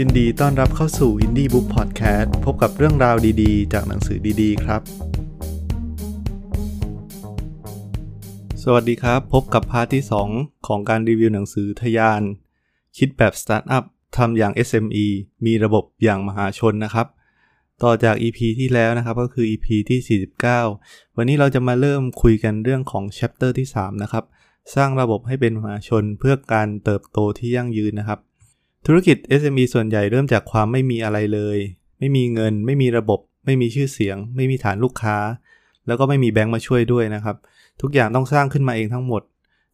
ยินดีต้อนรับเข้าสู่ Indie Book Podcast พบกับเรื่องราวดีๆ จากหนังสือดีๆ ครับ สวัสดีครับ พบกับ part ที่ 2 ของการรีวิวหนังสือทยาน คิดแบบสตาร์ทอัพทำอย่าง SME มีระบบอย่างมหาชนนะครับ ต่อจาก EP ที่แล้วนะครับก็คือ EP ที่ 49 วันนี้เราจะมาเริ่มคุยกันเรื่องของ Chapter ที่ 3 นะครับ สร้างระบบให้เป็นมหาชนเพื่อการเติบโตที่ยั่งยืนนะครับ ธุรกิจ SME ส่วนใหญ่เริ่มจากความไม่มีอะไรเลย ไม่มีเงิน ไม่มีระบบ ไม่มีชื่อเสียง ไม่มีฐานลูกค้า แล้วก็ไม่มีแบงก์มาช่วยด้วยนะครับ ทุกอย่างต้องสร้างขึ้นมาเองทั้งหมด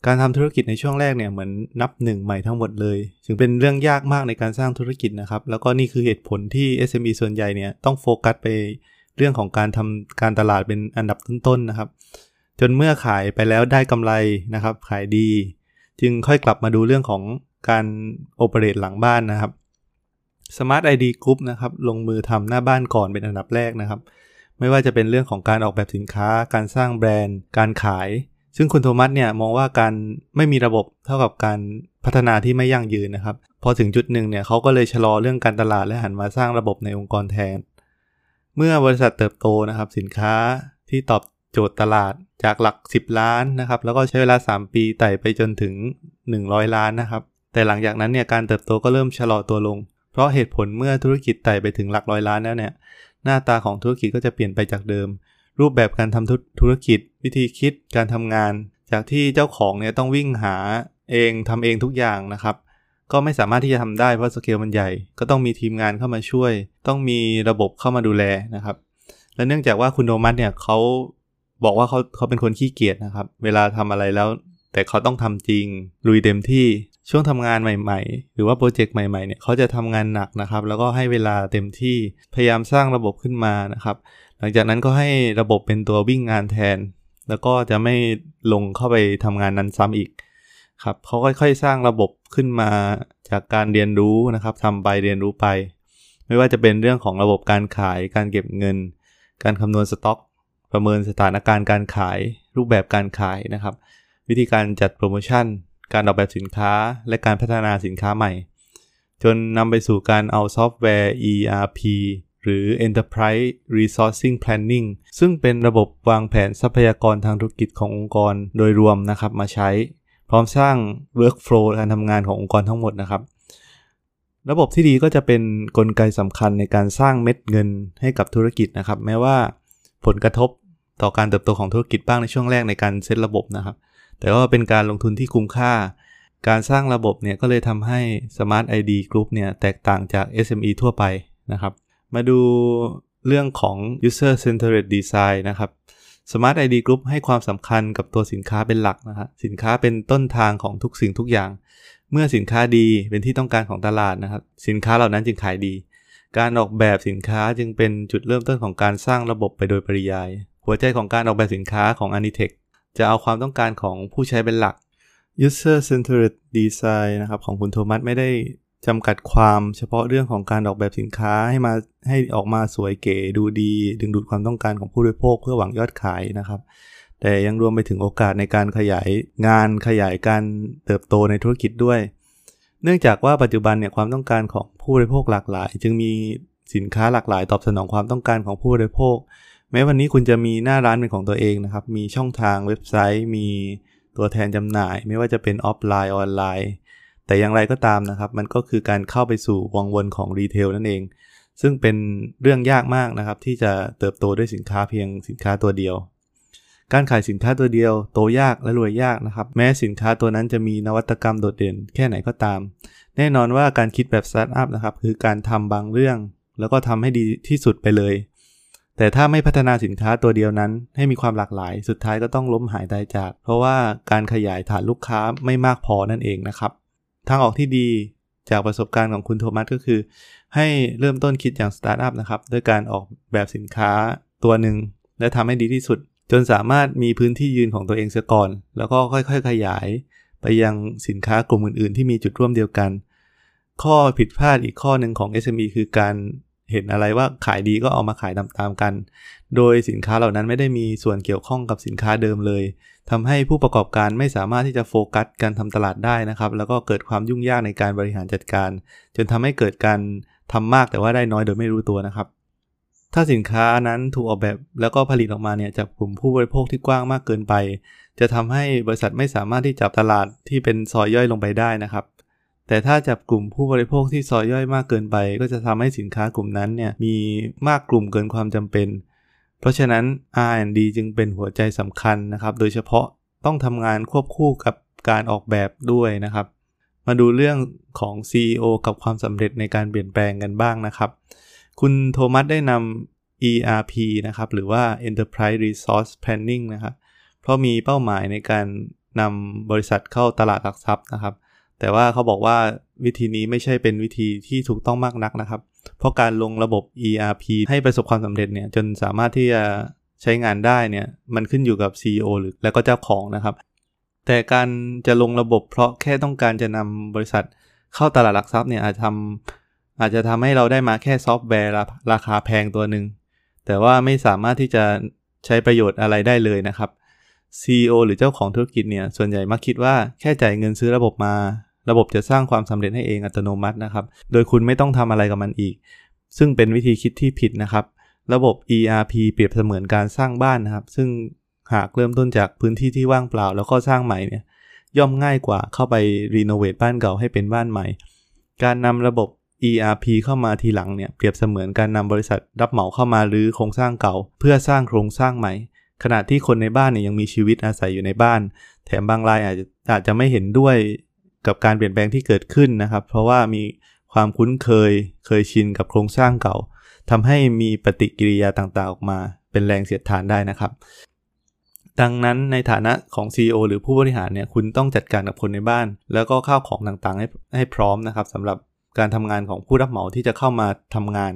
การทำธุรกิจในช่วงแรกเนี่ยเหมือนนับหนึ่งใหม่ทั้งหมดเลยจึงเป็นเรื่องยากมากในการสร้างธุรกิจนะครับ แล้วก็นี่คือเหตุผลที่ SME ส่วนใหญ่เนี่ยต้องโฟกัสไปเรื่องของการทำการตลาดเป็นอันดับต้นๆนะครับ จนเมื่อขายไปแล้วได้กำไรนะครับ ขายดี จึงค่อยกลับมาดูเรื่องของ การโอเปเรตหลังบ้านนะครับ Smart ID Group นะครับลงมือทำหน้าบ้านก่อนเป็นอันดับแรกนะครับ ไม่ว่าจะเป็นเรื่องของการออกแบบสินค้า การสร้างแบรนด์ การขาย ซึ่งคุณโทมัสเนี่ยมองว่าการไม่มีระบบเท่ากับการพัฒนาที่ไม่ยั่งยืนนะครับ พอถึงจุดหนึ่งเนี่ยเขาก็เลยชะลอเรื่องการตลาดและหันมาสร้างระบบในองค์กรแทน เมื่อบริษัทเติบโตนะครับสินค้าที่ตอบโจทย์ตลาดจากหลัก 10 ล้านนะครับแล้วก็ใช้เวลา 3 ปีไต่ไปจนถึง 100 ล้านนะครับ แต่หลังจากนั้นเนี่ยการเติบโตก็เริ่มชะลอตัวลง เพราะเหตุผลเมื่อธุรกิจไต่ไปถึงหลักร้อยล้านแล้วเนี่ยหน้าตาของธุรกิจก็จะเปลี่ยนไปจากเดิม รูปแบบการทำธุรกิจ วิธีคิดการทำงาน จากที่เจ้าของเนี่ยต้องวิ่งหาเองทำเองทุกอย่างนะครับก็ไม่สามารถที่จะทำได้เพราะสเกลมันใหญ่ ก็ต้องมีทีมงานเข้ามาช่วย ต้องมีระบบเข้ามาดูแลนะครับ และเนื่องจากว่าคุณโดมัสเนี่ยเขาบอกว่าเขาเขาเป็นคนขี้เกียจนะครับ เวลาทำอะไรแล้ว แต่เขาต้องทำจริงลุยเต็มที่ช่วงทำงานใหม่ ๆ หรือว่าโปรเจกต์ใหม่ๆเนี่ยเขาจะทำงานหนักนะครับ แล้วก็ให้เวลาเต็มที่พยายามสร้างระบบขึ้นมานะครับ หลังจากนั้นก็ให้ระบบเป็นตัววิ่งงานแทน แล้วก็จะไม่ลงเข้าไปทำงานนั้นซ้ำอีกครับเขาค่อยๆสร้างระบบขึ้นมาจากการเรียนรู้นะครับทำไปเรียนรู้ไป ไม่ว่าจะเป็นเรื่องของระบบการขาย การเก็บเงิน การคำนวณสต็อก ประเมินสถานการณ์การขาย รูปแบบการขายนะครับ วิธีการจัดโปรโมชั่น การออกแบบสินค้า และการพัฒนาสินค้าใหม่ จนนำไปสู่การเอาซอฟต์แวร์ ERP หรือ Enterprise Resourcing Planning ซึ่งเป็นระบบวางแผนทรัพยากรทางธุรกิจขององค์กรโดยรวมนะครับมาใช้ พร้อมสร้าง Workflow การทำงานขององค์กรทั้งหมดนะครับ ระบบที่ดีก็จะเป็นนกลไกสำคัญในการสร้างเม็ดเงินให้กับธุรกิจนะครับ แม้ว่าผลกระทบต่อการเติบโตของธุรกิจบ้างในช่วงแรกในการเซตระบบนะครับ แต่ก็เป็นการลงทุนที่คุ้มค่า การสร้างระบบเนี่ยก็เลยทำให้ Smart ID Group เนี่ยแตกต่างจาก SME ทั่วไปนะครับ มาดูเรื่องของ User Centered Design นะครับ Smart ID Group ให้ความสำคัญกับตัวสินค้าเป็นหลักนะครับสินค้าเป็นต้นทางของทุกสิ่งทุกอย่าง เมื่อสินค้าดีเป็นที่ต้องการของตลาดนะครับ สินค้าเหล่านั้นจึงขายดี การออกแบบสินค้าจึงเป็นจุดเริ่มต้นของการสร้างระบบไปโดยปริยาย หัวใจของการออกแบบสินค้าของ Anitech จะเอาความต้องการของผู้ใช้เป็นหลัก user centered design นะครับของคุณโทมัสไม่ได้จำกัดความเฉพาะเรื่องของการออกแบบสินค้าให้มาให้ออกมาสวยเก๋ดูดี ดึงดูดความต้องการของผู้บริโภคเพื่อหวังยอดขายนะครับ แต่ยังรวมไปถึงโอกาสในการขยายงานขยายการเติบโตในธุรกิจด้วย เนื่องจากว่าปัจจุบันเนี่ยความต้องการของผู้บริโภคหลากหลาย จึงมีสินค้าหลากหลาย ตอบสนองความต้องการของผู้บริโภค แม้วันนี้คุณจะมีหน้าร้านเป็นของตัวเองนะครับ มีช่องทางเว็บไซต์ มีตัวแทนจำหน่าย ไม่ว่าจะเป็นออฟไลน์ออนไลน์ แต่อย่างไรก็ตามนะครับ มันก็คือการเข้าไปสู่วงวนของ retail นั่นเอง ซึ่งเป็นเรื่องยากมากนะครับ ที่จะเติบโตด้วยสินค้าเพียงสินค้าตัวเดียว การขายสินค้าตัวเดียว โตยากและรวยยากนะครับ แม้สินค้าตัวนั้นจะมีนวัตกรรมโดดเด่น แค่ไหนก็ตาม แน่นอนว่าการคิดแบบสตาร์ทอัพนะครับคือการทำบางเรื่อง แล้วก็ทำให้ดีที่สุดไปเลย แต่ถ้าไม่พัฒนาสินค้าตัวเดียวนั้น ให้มีความหลากหลาย สุดท้ายก็ต้องล้มหายตายจาก เพราะว่าการขยายฐานลูกค้าไม่มากพอนั่นเองนะครับ ทางออกที่ดีจากประสบการณ์ของคุณโทมัสก็คือ ให้เริ่มต้นคิดอย่างสตาร์ทอัพนะครับด้วยการออกแบบสินค้าตัวหนึ่งและทำให้ดีที่สุด จนสามารถมีพื้นที่ยืนของตัวเองเสียก่อน แล้วก็ค่อยๆ ขยาย ไปยังสินค้ากลุ่มอื่นๆ ที่มีจุดร่วมเดียวกัน ข้อผิดพลาดอีกข้อหนึ่งของ SME คือการ เห็นอะไรว่าขายดีก็เอามาขายตามๆกัน โดยสินค้าเหล่านั้นไม่ได้มีส่วนเกี่ยวข้องกับสินค้าเดิมเลยทำให้ผู้ประกอบการไม่สามารถที่จะโฟกัสการทำตลาดได้นะครับ แล้วก็เกิดความยุ่งยากในการบริหารจัดการ จนทำให้เกิดการทำมากแต่ว่าได้น้อยโดยไม่รู้ตัวนะครับ ถ้าสินค้านั้นถูกออกแบบแล้วก็ผลิตออกมาเนี่ยจากกลุ่มผู้บริโภคที่กว้างมากเกินไป จะทำให้บริษัทไม่สามารถที่จับตลาดที่เป็นซอยย่อยลงไปได้นะครับ แต่ถ้าจับกลุ่มผู้บริโภคที่ซอยย่อยมากเกินไป ก็จะทำให้สินค้ากลุ่มนั้นเนี่ยมีมากกลุ่มเกินความจำเป็น เพราะฉะนั้น R&D จึงเป็นหัวใจสำคัญนะครับ โดยเฉพาะต้องทำงานควบคู่กับการออกแบบด้วยนะครับ มาดูเรื่องของ CEO กับความสำเร็จในการเปลี่ยนแปลงกันบ้างนะครับ คุณโทมัสได้นำ ERP นะครับ หรือว่า Enterprise Resource Planning นะครับ เพราะมีเป้าหมายในการนำบริษัทเข้าตลาดหลักทรัพย์นะครับ แต่ว่าเขาบอกว่าวิธีนี้ไม่ใช่เป็นวิธีที่ถูกต้องมากนักนะครับ เพราะการลงระบบ ERP ให้ประสบความสำเร็จเนี่ยจนสามารถที่จะใช้งานได้เนี่ยมันขึ้นอยู่กับ CEO หรือแล้วก็เจ้าของนะครับ แต่การจะลงระบบเพราะแค่ต้องการจะนำบริษัทเข้าตลาดหลักทรัพย์เนี่ยอาจทำอาจจะทำให้เราได้มาแค่ซอฟต์แวร์ราคาแพงตัวหนึ่งแต่ว่าไม่สามารถที่จะใช้ประโยชน์อะไรได้เลยนะครับ CEO หรือเจ้าของธุรกิจเนี่ยส่วนใหญ่มักคิดว่าแค่จ่ายเงินซื้อระบบมา ระบบจะสร้างความสำเร็จให้เองอัตโนมัตินะครับ โดยคุณไม่ต้องทำอะไรกับมันอีก ซึ่งเป็นวิธีคิดที่ผิดนะครับ ระบบ ERP เปรียบเสมือนการสร้างบ้านนะครับ ซึ่งหากเริ่มต้นจากพื้นที่ที่ว่างเปล่า แล้วก็สร้างใหม่เนี่ยย่อมง่ายกว่าเข้าไปรีโนเวทบ้านเก่าให้เป็นบ้านใหม่ การนำระบบ ERP เข้ามาทีหลังเนี่ยเปรียบเสมือนการนำบริษัทรับเหมาเข้ามารื้อโครงสร้างเก่า เพื่อสร้างโครงสร้างใหม่ ขณะที่คนในบ้านเนี่ยยังมีชีวิตอาศัยอยู่ในบ้าน แถมบางรายอาจจะอาจจะไม่เห็นด้วย กับการเปลี่ยนแปลงที่เกิดขึ้นนะครับ เพราะว่ามีความคุ้นเคยเคยชินกับโครงสร้างเก่าทำให้มีปฏิกิริยาต่างๆ ออกมา เป็นแรงเสียดทานได้นะครับ ดังนั้นในฐานะของ CEO หรือผู้บริหารเนี่ยคุณต้องจัดการกับคนในบ้าน แล้วก็ข้าวของต่างๆ ให้ให้พร้อมนะครับสำหรับการทำงานของผู้รับเหมาที่จะเข้ามาทำงาน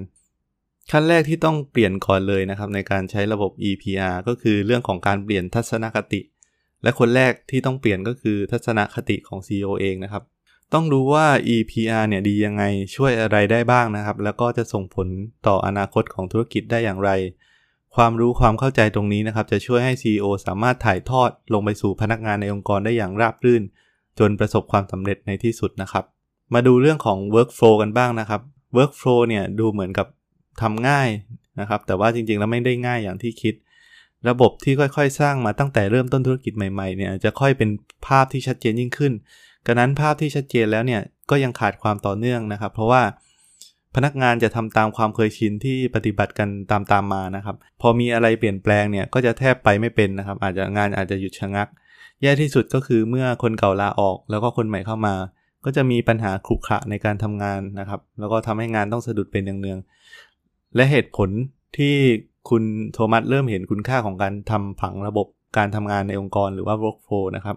ขั้นแรกที่ต้องเปลี่ยนก่อนเลยนะครับในการใช้ระบบ EPR ก็คือเรื่องของการเปลี่ยนทัศนคติ และคนแรกที่ต้องเปลี่ยนก็คือทัศนคติของ CEO เองนะครับ ต้องรู้ว่า EPR เนี่ยดียังไงช่วยอะไรได้บ้างนะครับ แล้วก็จะส่งผลต่ออนาคตของธุรกิจได้อย่างไร ความรู้ความเข้าใจตรงนี้นะครับ จะช่วยให้ CEO สามารถถ่ายทอดลงไปสู่พนักงานในองค์กรได้อย่างราบรื่น จนประสบความสำเร็จในที่สุดนะครับ มาดูเรื่องของ workflow กันบ้างนะครับ workflow เนี่ยดูเหมือนกับทำง่ายนะครับ แต่ว่าจริงๆแล้วไม่ได้ง่ายอย่างที่คิด ระบบที่ค่อยๆ สร้างมาตั้งแต่เริ่มต้นธุรกิจใหม่ๆเนี่ยจะค่อยเป็นภาพที่ชัดเจนยิ่งขึ้นกระนั้นภาพที่ชัดเจนแล้วเนี่ยก็ยังขาดความต่อเนื่องนะครับ เพราะว่าพนักงานจะทำตามความเคยชินที่ปฏิบัติกันตามตามมานะครับ พอมีอะไรเปลี่ยนแปลงเนี่ยก็จะแทบไปไม่เป็นนะครับ อาจจะงานอาจจะหยุดชะงัก แย่ที่สุดก็คือเมื่อคนเก่าลาออก แล้วก็คนใหม่เข้ามา ก็จะมีปัญหาขรุขระในการทำงานนะครับ แล้วก็ทำให้งานต้องสะดุดเป็นเนืองๆและเหตุผลที่ คุณโทมัสเริ่มเห็นคุณค่าของการทำผังระบบการทำงานในองค์กรหรือว่า workflow นะครับ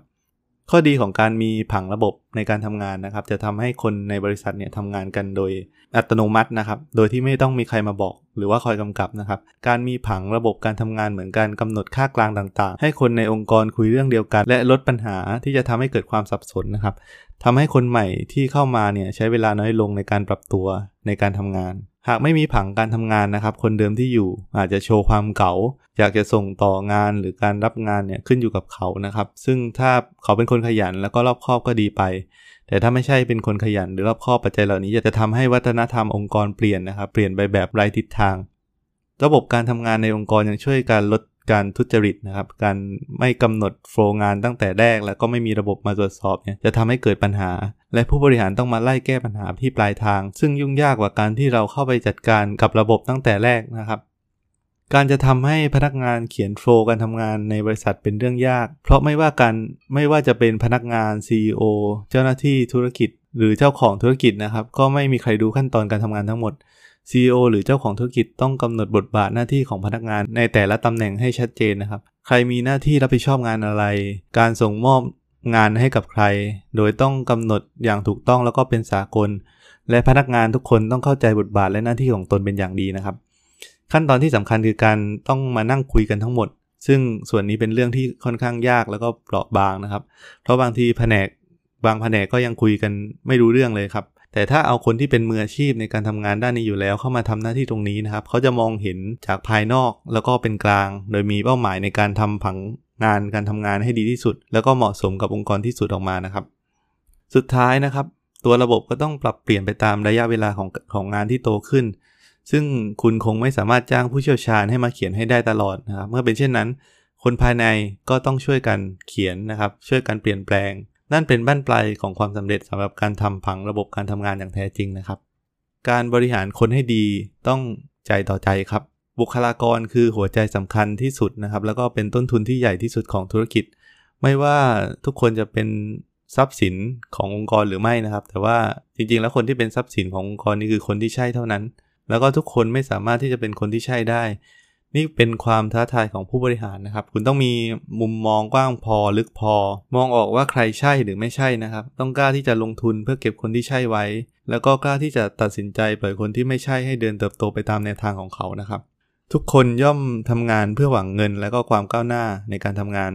ข้อดีของการมีผังระบบในการทำงานนะครับ จะทำให้คนในบริษัทเนี่ยทำงานกันโดยอัตโนมัตินะครับ โดยที่ไม่ต้องมีใครมาบอก หรือว่าคอยกำกับนะครับ การมีผังระบบการทำงานเหมือนการกำหนดค่ากลางต่าง ๆ ให้คนในองค์กรคุยเรื่องเดียวกัน และลดปัญหาที่จะทำให้เกิดความสับสนนะครับทำให้คนใหม่ที่เข้ามาเนี่ยใช้เวลาน้อยลงในการปรับตัวในการทำงาน หากไม่มีผังการทำงานนะครับ คนเดิมที่อยู่อาจจะโชว์ความเก๋าอยากจะส่งต่องานหรือการรับงานเนี่ยขึ้นอยู่กับเขานะครับ ซึ่งถ้าเขาเป็นคนขยันแล้วก็รอบคอบก็ดีไป แต่ถ้าไม่ใช่เป็นคนขยันหรือรอบคอบปัจจัยเหล่านี้จะทำให้วัฒนธรรมองค์กรเปลี่ยนนะครับ เปลี่ยนไปแบบไร้ทิศทาง ระบบการทำงานในองค์กรยังช่วยการลดการทุจริตนะครับ การไม่กำหนดโฟล์งานตั้งแต่แรก แล้วก็ไม่มีระบบมาตรวจสอบเนี่ยจะทำให้เกิดปัญหา และผู้บริหารต้องมาไล่แก้ปัญหาที่ปลายทาง ซึ่งยุ่งยากกว่าการที่เราเข้าไปจัดการกับระบบตั้งแต่แรกนะครับการจะทำให้พนักงานเขียนโฟล์การทำงานในบริษัทเป็นเรื่องยาก เพราะไม่ว่ากันไม่ว่าจะเป็นพนักงาน CEO เจ้าหน้าที่ธุรกิจ หรือเจ้าของธุรกิจนะครับ ก็ไม่มีใครดูขั้นตอนการทำงานทั้งหมด CEO หรือเจ้าของธุรกิจต้องกำหนดบทบาทหน้าที่ของพนักงานในแต่ละตำแหน่งให้ชัดเจนนะครับ ใครมีหน้าที่รับผิดชอบงานอะไร การส่งมอบ งานให้กับใคร โดยต้องกำหนดอย่างถูกต้องแล้วก็เป็นสากล และพนักงานทุกคนต้องเข้าใจบทบาทและหน้าที่ของตนเป็นอย่างดีนะครับ ขั้นตอนที่สำคัญคือการต้องมานั่งคุยกันทั้งหมด ซึ่งส่วนนี้เป็นเรื่องที่ค่อนข้างยากแล้วก็เปราะบางนะครับ เพราะบางทีแผนกบางแผนกก็ยังคุยกันไม่รู้เรื่องเลยครับแต่ถ้าเอาคนที่เป็นมืออาชีพในการทำงานด้านนี้อยู่แล้วเข้ามาทำหน้าที่ตรงนี้นะครับ เขาจะมองเห็นจากภายนอกแล้วก็เป็นกลาง โดยมีเป้าหมายในการทำผัง งานการทำงานให้ดีที่สุด แล้วก็เหมาะสมกับองค์กรที่สุดออกมานะครับ สุดท้ายนะครับ ตัวระบบก็ต้องปรับเปลี่ยนไปตามระยะเวลาของของงานที่โตขึ้น ซึ่งคุณคงไม่สามารถจ้างผู้เชี่ยวชาญให้มาเขียนให้ได้ตลอดนะครับ เมื่อเป็นเช่นนั้น คนภายในก็ต้องช่วยกันเขียนนะครับ ช่วยกันเปลี่ยนแปลง นั่นเป็นบ้านปลายของความสำเร็จสำหรับการทำผังระบบการทำงานอย่างแท้จริงนะครับ การบริหารคนให้ดีต้องใจต่อใจครับ บุคลากรคือหัวใจสำคัญที่สุดนะครับ แล้วก็เป็นต้นทุนที่ใหญ่ที่สุดของธุรกิจ ไม่ว่าทุกคนจะเป็นทรัพย์สินขององค์กรหรือไม่นะครับ แต่ว่าจริงๆ แล้วคนที่เป็นทรัพย์สินขององค์กรนี่คือคนที่ใช่เท่านั้น แล้วก็ทุกคนไม่สามารถที่จะเป็นคนที่ใช่ได้ นี่เป็นความท้าทายของผู้บริหารนะครับ คุณต้องมีมุมมองกว้างพอลึกพอ มองออกว่าใครใช่หรือไม่ใช่นะครับ ต้องกล้าที่จะลงทุนเพื่อเก็บคนที่ใช่ไว้ แล้วก็กล้าที่จะตัดสินใจปล่อยคนที่ไม่ใช่ให้เดินเติบโตไปตามแนวทางของเขานะครับ ทุกคนย่อมทำงานเพื่อหวังเงินและก็ความก้าวหน้าในการทำงาน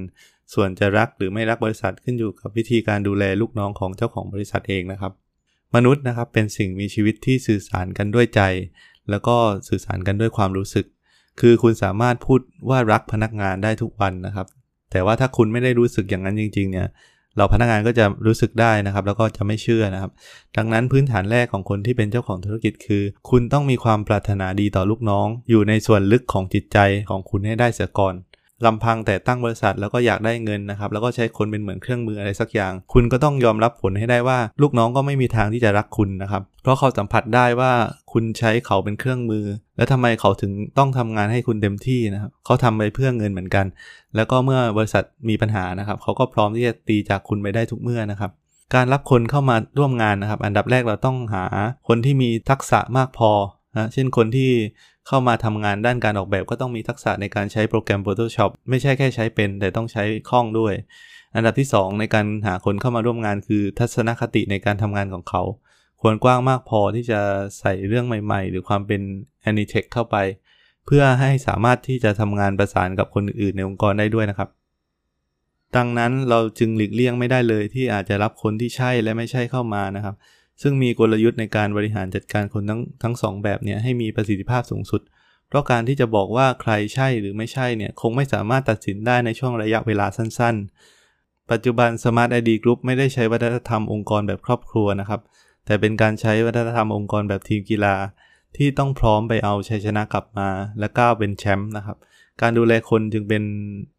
ส่วนจะรักหรือไม่รักบริษัทขึ้นอยู่กับวิธีการดูแลลูกน้องของเจ้าของบริษัทเองนะครับ มนุษย์นะครับเป็นสิ่งมีชีวิตที่สื่อสารกันด้วยใจ แล้วก็สื่อสารกันด้วยความรู้สึก คือคุณสามารถพูดว่ารักพนักงานได้ทุกวันนะครับ แต่ว่าถ้าคุณไม่ได้รู้สึกอย่างนั้นจริง ๆ เนี่ย เราพนักงานก็จะรู้สึกได้นะครับ แล้วก็จะไม่เชื่อนะครับ ดังนั้นพื้นฐานแรกของคนที่เป็นเจ้าของธุรกิจคือ คุณต้องมีความปรารถนาดีต่อลูกน้อง อยู่ในส่วนลึกของจิตใจของคุณให้ได้เสียก่อน ลำพังแต่ตั้งบริษัทแล้วก็อยากได้เงินนะครับแล้วก็ใช้คนเป็นเหมือนเครื่องมืออะไรสักอย่าง คุณก็ต้องยอมรับผลให้ได้ว่า ลูกน้องก็ไม่มีทางที่จะรักคุณนะครับเพราะเขาสัมผัสได้ว่าคุณใช้เขาเป็นเครื่องมือ แล้วทำไมเขาถึงต้องทำงานให้คุณเต็มที่นะครับเขาทำไปเพื่อเงินเหมือนกัน แล้วก็เมื่อบริษัทมีปัญหานะครับเขาก็พร้อมที่จะตีจากคุณไปได้ทุกเมื่อนะครับการรับคนเข้ามาร่วมงานนะครับ อันดับแรกเราต้องหาคนที่มีทักษะมากพอนะเช่นคนที่ เข้ามาทำงานด้านการออกแบบก็ต้องมีทักษะในการใช้โปรแกรม Photoshop ไม่ใช่แค่ใช้เป็น แต่ต้องใช้คล่องด้วย อันดับที่ 2 ในการหาคนเข้ามาร่วมงานคือทัศนคติในการทำงานของเขา ควรกว้างมากพอที่จะใส่เรื่องใหม่ ๆ หรือความเป็น a n i t e c h เข้าไป เพื่อให้สามารถที่จะทำงานประสานกับคนอื่นในองค์กรได้ด้วยนะครับดังนั้นเราจึงหลีกเลี่ยงไม่ได้เลยที่อาจจะรับคนที่ใช่และไม่ใช่เข้ามานะครับ ซึ่งมีกลยุทธ์ในการบริหารจัดการคนทั้งทั้งสองแบบเนี่ยให้มีประสิทธิภาพสูงสุด เพราะการที่จะบอกว่าใครใช่หรือไม่ใช่เนี่ยคงไม่สามารถตัดสินได้ในช่วงระยะเวลาสั้น ๆ ปัจจุบัน Smart ID Group ไม่ได้ใช้วัฒนธรรมองค์กรแบบครอบครัวนะครับ แต่เป็นการใช้วัฒนธรรมองค์กรแบบทีมกีฬา ที่ต้องพร้อมไปเอาชัยชนะกลับมาและก้าวเป็นแชมป์นะครับ การดูแลคนจึงเป็น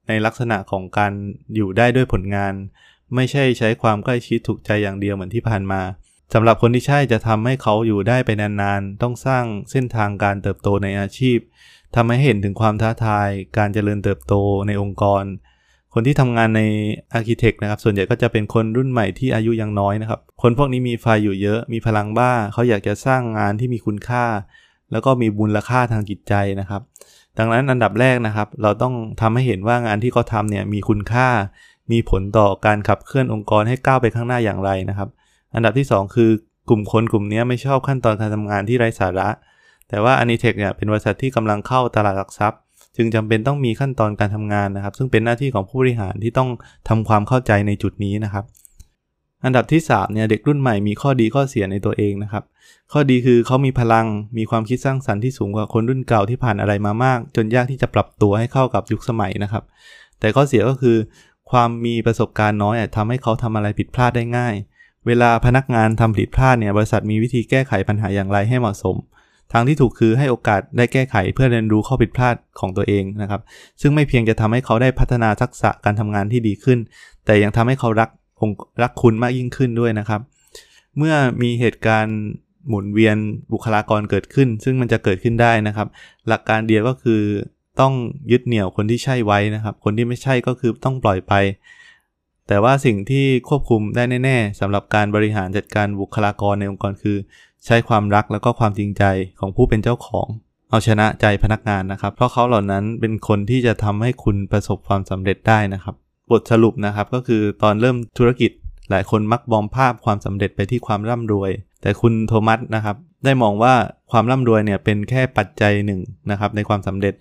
ในลักษณะของการอยู่ได้ด้วยผลงาน ไม่ใช่ใช้ความใกล้ชิดถูกใจอย่างเดียวเหมือนที่ผ่านมา สำหรับคนที่ใช่จะทำให้เขาอยู่ได้ไปนานๆ ต้องสร้างเส้นทางการเติบโตในอาชีพทำให้เห็นถึงความท้าทาย การเจริญเติบโตในองค์กร คนที่ทำงานในอาร์เคเต็กนะครับ ส่วนใหญ่ก็จะเป็นคนรุ่นใหม่ที่อายุยังน้อยนะครับ คนพวกนี้มีไฟอยู่เยอะ มีพลังบ้า เขาอยากจะสร้างงานที่มีคุณค่า แล้วก็มีบุญค่าทางจิตใจนะครับ ดังนั้นอันดับแรกนะครับ เราต้องทำให้เห็นว่างานที่เขาทำเนี่ยมีคุณค่า มีผลต่อการขับเคลื่อนองค์กรให้ก้าวไปข้างหน้าอย่างไรนะครับ อันดับที่ 2 คือกลุ่มคนกลุ่มนี้ไม่ชอบขั้นตอนการทำงานที่ไร้สาระ แต่ว่า a n i t e c h เนี่ยเป็นบริษัทที่กำลังเข้าตลาดหลักทรัพย์ จึงจำเป็นต้องมีขั้นตอนการทำงานนะครับ ซึ่งเป็นหน้าที่ของผู้บริหารที่ต้องทำความเข้าใจในจุดนี้นะครับอันดับที่3เนี่ยเด็กรุ่นใหม่มีข้อดีข้อเสียในตัวเองนะครับ ข้อดีคือเขามีพลังมีความคิดสร้างสรรค์ที่สูงกว่าคนรุ่นเก่าที่ผ่านอะไรมามาก จนยากที่จะปรับตัวให้เข้ากับยุคสมัยนะครับ แต่ข้อเสียก็คือ ความมีประสบการณ์น้อยอาจทำให้เขาทำอะไรผิดพลาดได้ง่าย เวลาพนักงานทำผิดพลาดเนี่ยบริษัทมีวิธีแก้ไขปัญหาอย่างไรให้เหมาะสม ทางที่ถูกคือให้โอกาสได้แก้ไขเพื่อเรียนรู้ข้อผิดพลาดของตัวเองนะครับ ซึ่งไม่เพียงจะทำให้เขาได้พัฒนาทักษะการทำงานที่ดีขึ้น แต่ยังทำให้เขารักองรักคุณมากยิ่งขึ้นด้วยนะครับ เมื่อมีเหตุการณ์หมุนเวียนบุคลากรเกิดขึ้น ซึ่งมันจะเกิดขึ้นได้นะครับ หลักการเดียวก็คือต้องยึดเหนี่ยวคนที่ใช่ไว้นะครับ คนที่ไม่ใช่ก็คือต้องปล่อยไป แต่ว่าสิ่งที่ควบคุมได้แน่ๆสำหรับการบริหารจัดการบุคลากรในองค์กรคือ ใช้ความรักแล้วก็ความจริงใจของผู้เป็นเจ้าของ เอาชนะใจพนักงานนะครับ เพราะเขาเหล่านั้นเป็นคนที่จะทำให้คุณประสบความสำเร็จได้นะครับ บทสรุปนะครับก็คือตอนเริ่มธุรกิจหลายคนมักมองภาพความสำเร็จไปที่ความร่ำรวย แต่คุณโทมัสนะครับได้มองว่าความร่ำรวยเนี่ยเป็นแค่ปัจจัยหนึ่งนะครับในความสำเร็จ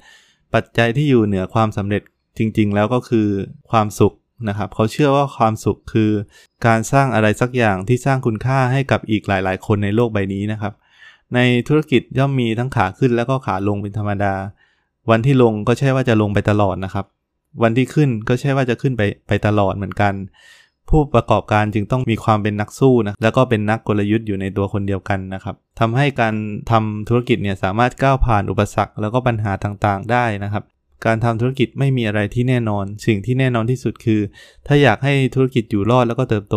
ปัจจัยที่อยู่เหนือความสำเร็จจริง ๆ แล้วก็คือความสุข นะครับเขาเชื่อว่าความสุขคือ การสร้างอะไรสักอย่างที่สร้างคุณค่าให้กับอีกหลาย ๆ คนในโลกใบนี้นะครับ ในธุรกิจย่อมมีทั้งขาขึ้นแล้วก็ขาลงเป็นธรรมดา วันที่ลงก็ใช่ว่าจะลงไปตลอดนะครับ วันที่ขึ้นก็ใช่ว่าจะขึ้นไปไปตลอดเหมือนกัน ผู้ประกอบการจึงต้องมีความเป็นนักสู้นะแล้วก็เป็นนักกลยุทธ์อยู่ในตัวคนเดียวกันนะครับทำให้การทำธุรกิจเนี่ยสามารถก้าวผ่านอุปสรรค แล้วก็ปัญหาต่างๆ ได้นะครับ การทำธุรกิจไม่มีอะไรที่แน่นอน สิ่งที่แน่นอนที่สุดคือ ถ้าอยากให้ธุรกิจอยู่รอดแล้วก็เติบโต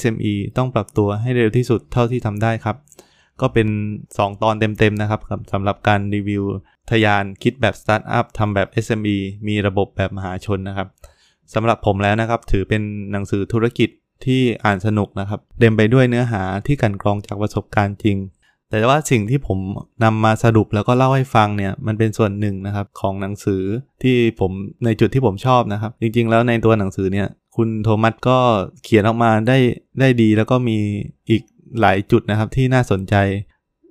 SME ต้องปรับตัวให้เร็วที่สุดเท่าที่ทำได้ครับ ก็เป็น 2 ตอนเต็มๆนะครับสำหรับการรีวิว ทยานคิดแบบสตาร์ทอัพทำแบบ SME มีระบบแบบมหาชนนะครับสำหรับผมแล้วนะครับ ถือเป็นหนังสือธุรกิจที่อ่านสนุกนะครับ เต็มไปด้วยเนื้อหาที่กันกรองจากประสบการณ์จริง แต่ว่าสิ่งที่ผมนำมาสรุปแล้วก็เล่าให้ฟังเนี่ยมันเป็นส่วนหนึ่งนะครับของหนังสือที่ผมในจุดที่ผมชอบนะครับ จริงๆ แล้วในตัวหนังสือเนี่ยคุณโทมัสก็เขียนออกมาได้ได้ดี แล้วก็มีอีกหลายจุดนะครับที่น่าสนใจ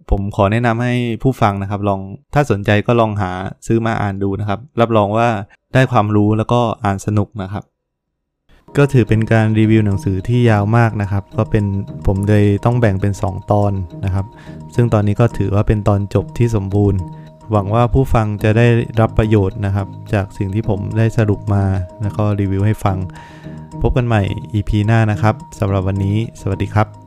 ผมขอแนะนำให้ผู้ฟังนะครับ ลองถ้าสนใจก็ลองหาซื้อมาอ่านดูนะครับ รับรองว่าได้ความรู้แล้วก็อ่านสนุกนะครับ ก็ถือเป็นการรีวิวหนังสือที่ยาวมากนะครับ ก็เป็นผมเลยต้องแบ่งเป็น 2 ตอนนะครับ ซึ่งตอนนี้ก็ถือว่าเป็นตอนจบที่สมบูรณ์ หวังว่าผู้ฟังจะได้รับประโยชน์นะครับ จากสิ่งที่ผมได้สรุปมาแล้วก็รีวิวให้ฟัง พบกันใหม่ EP หน้านะครับสำหรับวันนี้ สวัสดีครับ